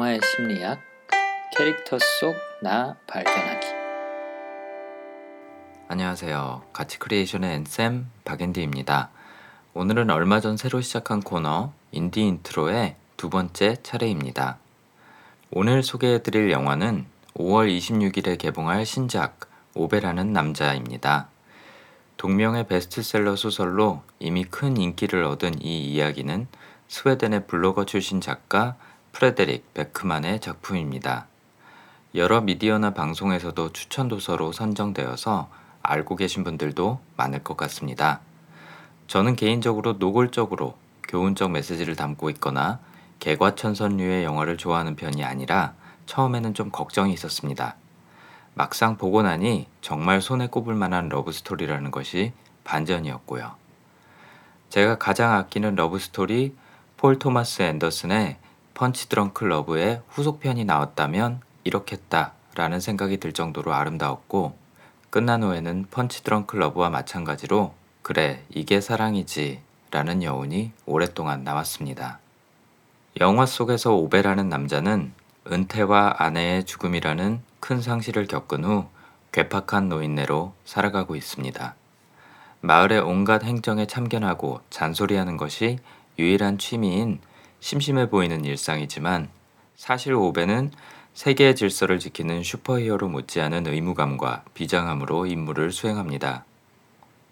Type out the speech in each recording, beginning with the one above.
영화의 심리학, 캐릭터 속 나 발견하기. 안녕하세요. 가치 크리에이션의 앤쌤 박앤디입니다. 오늘은 얼마 전 새로 시작한 코너 인디 인트로의 두 번째 차례입니다. 오늘 소개해드릴 영화는 5월 26일에 개봉할 신작 오베라는 남자입니다. 동명의 베스트셀러 소설로 이미 큰 인기를 얻은 이 이야기는 스웨덴의 블로거 출신 작가 프레데릭 베크만의 작품입니다. 여러 미디어나 방송에서도 추천 도서로 선정되어서 알고 계신 분들도 많을 것 같습니다. 저는 개인적으로 노골적으로 교훈적 메시지를 담고 있거나 개과천선류의 영화를 좋아하는 편이 아니라 처음에는 좀 걱정이 있었습니다. 막상 보고 나니 정말 손에 꼽을 만한 러브스토리라는 것이 반전이었고요. 제가 가장 아끼는 러브스토리 폴 토마스 앤더슨의 펀치 드렁크 러브의 후속편이 나왔다면 이렇겠다 라는 생각이 들 정도로 아름다웠고 끝난 후에는 펀치 드렁크 러브와 마찬가지로 그래 이게 사랑이지 라는 여운이 오랫동안 남았습니다. 영화 속에서 오베라는 남자는 은퇴와 아내의 죽음이라는 큰 상실을 겪은 후 괴팍한 노인네로 살아가고 있습니다. 마을의 온갖 행정에 참견하고 잔소리하는 것이 유일한 취미인 심심해 보이는 일상이지만 사실 오베는 세계의 질서를 지키는 슈퍼히어로 못지않은 의무감과 비장함으로 임무를 수행합니다.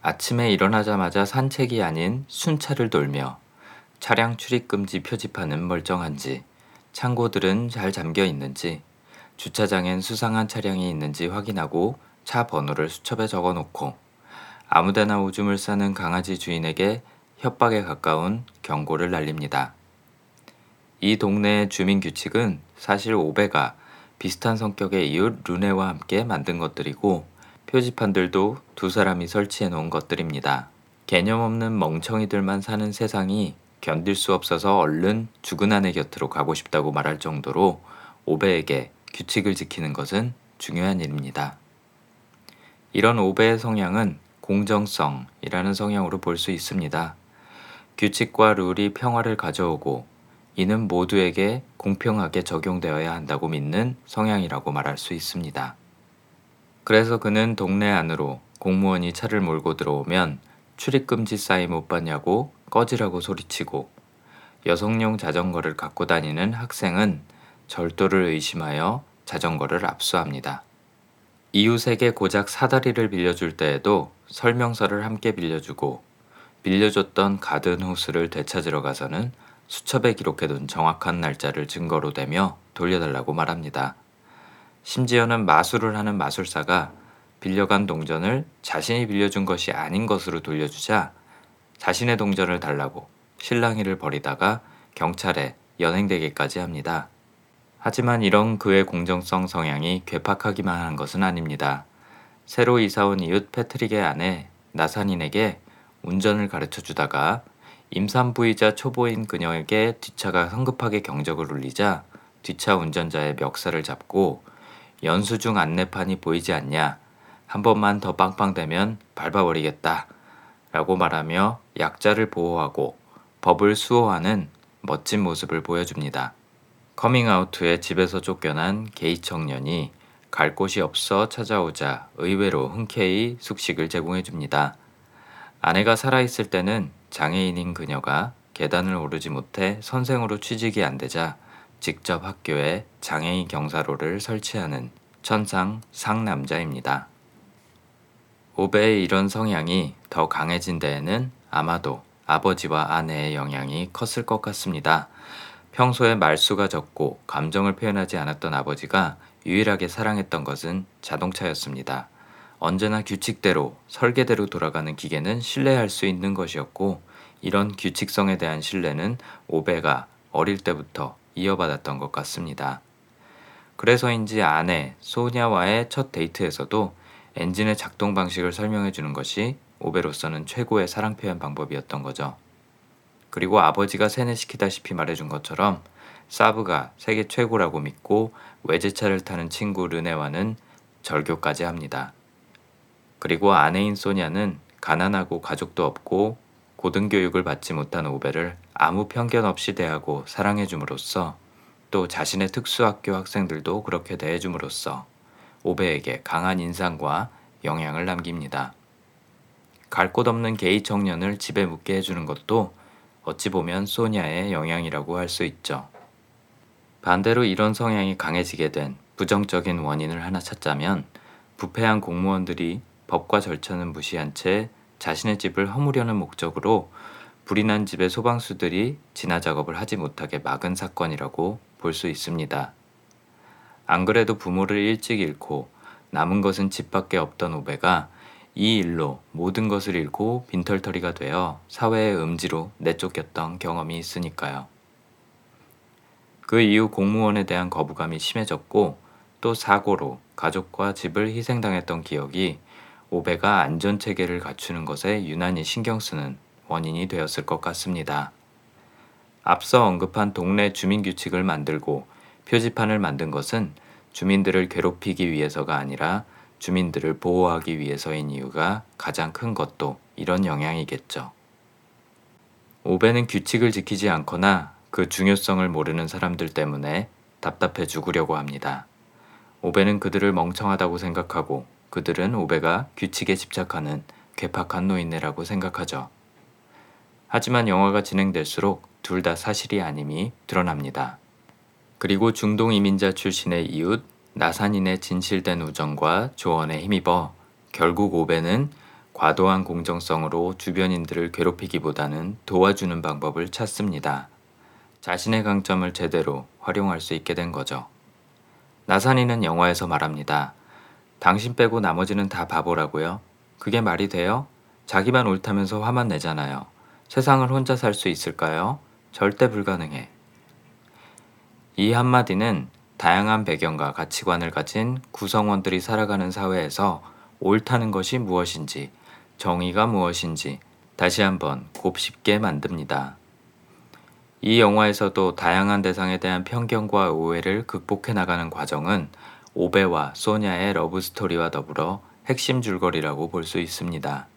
아침에 일어나자마자 산책이 아닌 순찰을 돌며 차량 출입 금지 표지판은 멀쩡한지, 창고들은 잘 잠겨 있는지, 주차장엔 수상한 차량이 있는지 확인하고 차 번호를 수첩에 적어 놓고 아무데나 오줌을 싸는 강아지 주인에게 협박에 가까운 경고를 날립니다. 이 동네의 주민 규칙은 사실 오베가 비슷한 성격의 이웃 루네와 함께 만든 것들이고 표지판들도 두 사람이 설치해 놓은 것들입니다. 개념 없는 멍청이들만 사는 세상이 견딜 수 없어서 얼른 죽은 아내 곁으로 가고 싶다고 말할 정도로 오베에게 규칙을 지키는 것은 중요한 일입니다. 이런 오베의 성향은 공정성이라는 성향으로 볼 수 있습니다. 규칙과 룰이 평화를 가져오고 이는 모두에게 공평하게 적용되어야 한다고 믿는 성향이라고 말할 수 있습니다. 그래서 그는 동네 안으로 공무원이 차를 몰고 들어오면 출입금지 사인 못 받냐고 꺼지라고 소리치고 여성용 자전거를 갖고 다니는 학생은 절도를 의심하여 자전거를 압수합니다. 이웃에게 고작 사다리를 빌려줄 때에도 설명서를 함께 빌려주고 빌려줬던 가든 호스를 되찾으러 가서는 수첩에 기록해둔 정확한 날짜를 증거로 대며 돌려달라고 말합니다. 심지어는 마술을 하는 마술사가 빌려간 동전을 자신이 빌려준 것이 아닌 것으로 돌려주자 자신의 동전을 달라고 실랑이를 벌이다가 경찰에 연행되기까지 합니다. 하지만 이런 그의 공정성 성향이 괴팍하기만 한 것은 아닙니다. 새로 이사온 이웃 패트릭의 아내 나산인에게 운전을 가르쳐 주다가 임산부이자 초보인 그녀에게 뒷차가 성급하게 경적을 울리자 뒷차 운전자의 멱살을 잡고 연수 중 안내판이 보이지 않냐 한 번만 더 빵빵대면 밟아버리겠다 라고 말하며 약자를 보호하고 법을 수호하는 멋진 모습을 보여줍니다. 커밍아웃 후에 집에서 쫓겨난 게이 청년이 갈 곳이 없어 찾아오자 의외로 흔쾌히 숙식을 제공해줍니다. 아내가 살아있을 때는 장애인인 그녀가 계단을 오르지 못해 선생으로 취직이 안 되자 직접 학교에 장애인 경사로를 설치하는 천상 상남자입니다. 오베의 이런 성향이 더 강해진 데에는 아마도 아버지와 아내의 영향이 컸을 것 같습니다. 평소에 말수가 적고 감정을 표현하지 않았던 아버지가 유일하게 사랑했던 것은 자동차였습니다. 언제나 규칙대로 설계대로 돌아가는 기계는 신뢰할 수 있는 것이었고 이런 규칙성에 대한 신뢰는 오베가 어릴 때부터 이어받았던 것 같습니다. 그래서인지 아내 소냐와의 첫 데이트에서도 엔진의 작동 방식을 설명해 주는 것이 오베로서는 최고의 사랑 표현 방법이었던 거죠. 그리고 아버지가 세뇌시키다시피 말해준 것처럼 사브가 세계 최고라고 믿고 외제차를 타는 친구 르네와는 절교까지 합니다. 그리고 아내인 소냐는 가난하고 가족도 없고 고등교육을 받지 못한 오베를 아무 편견 없이 대하고 사랑해 줌으로써 또 자신의 특수학교 학생들도 그렇게 대해줌으로써 오베에게 강한 인상과 영향을 남깁니다. 갈 곳 없는 게이 청년을 집에 묵게 해주는 것도 어찌 보면 소냐의 영향이라고 할 수 있죠. 반대로 이런 성향이 강해지게 된 부정적인 원인을 하나 찾자면 부패한 공무원들이 법과 절차는 무시한 채 자신의 집을 허무려는 목적으로 불이 난 집의 소방수들이 진화 작업을 하지 못하게 막은 사건이라고 볼 수 있습니다. 안 그래도 부모를 일찍 잃고 남은 것은 집 밖에 없던 오베가 이 일로 모든 것을 잃고 빈털터리가 되어 사회의 음지로 내쫓겼던 경험이 있으니까요. 그 이후 공무원에 대한 거부감이 심해졌고 또 사고로 가족과 집을 희생당했던 기억이 오베가 안전 체계를 갖추는 것에 유난히 신경 쓰는 원인이 되었을 것 같습니다. 앞서 언급한 동네 주민 규칙을 만들고 표지판을 만든 것은 주민들을 괴롭히기 위해서가 아니라 주민들을 보호하기 위해서인 이유가 가장 큰 것도 이런 영향이겠죠. 오베는 규칙을 지키지 않거나 그 중요성을 모르는 사람들 때문에 답답해 죽으려고 합니다. 오베는 그들을 멍청하다고 생각하고 그들은 오베가 규칙에 집착하는 괴팍한 노인네라고 생각하죠. 하지만 영화가 진행될수록 둘 다 사실이 아님이 드러납니다. 그리고 중동 이민자 출신의 이웃 나산인의 진실된 우정과 조언에 힘입어 결국 오베는 과도한 공정성으로 주변인들을 괴롭히기보다는 도와주는 방법을 찾습니다. 자신의 강점을 제대로 활용할 수 있게 된 거죠. 나산이는 영화에서 말합니다. 당신 빼고 나머지는 다 바보라고요? 그게 말이 돼요? 자기만 옳다면서 화만 내잖아요. 세상을 혼자 살 수 있을까요? 절대 불가능해. 이 한마디는 다양한 배경과 가치관을 가진 구성원들이 살아가는 사회에서 옳다는 것이 무엇인지, 정의가 무엇인지 다시 한번 곱씹게 만듭니다. 이 영화에서도 다양한 대상에 대한 편견과 오해를 극복해 나가는 과정은 오베와 소냐의 러브스토리와 더불어 핵심 줄거리라고 볼 수 있습니다.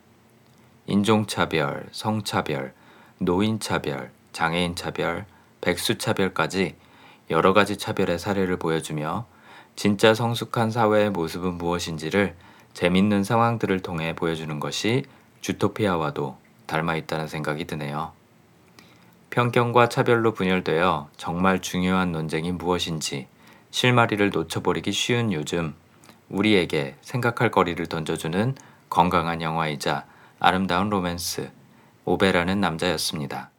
인종차별, 성차별, 노인차별, 장애인차별, 백수차별까지 여러 가지 차별의 사례를 보여주며 진짜 성숙한 사회의 모습은 무엇인지를 재밌는 상황들을 통해 보여주는 것이 주토피아와도 닮아 있다는 생각이 드네요. 편견과 차별로 분열되어 정말 중요한 논쟁이 무엇인지 실마리를 놓쳐버리기 쉬운 요즘 우리에게 생각할 거리를 던져주는 건강한 영화이자 아름다운 로맨스 오베라는 남자였습니다.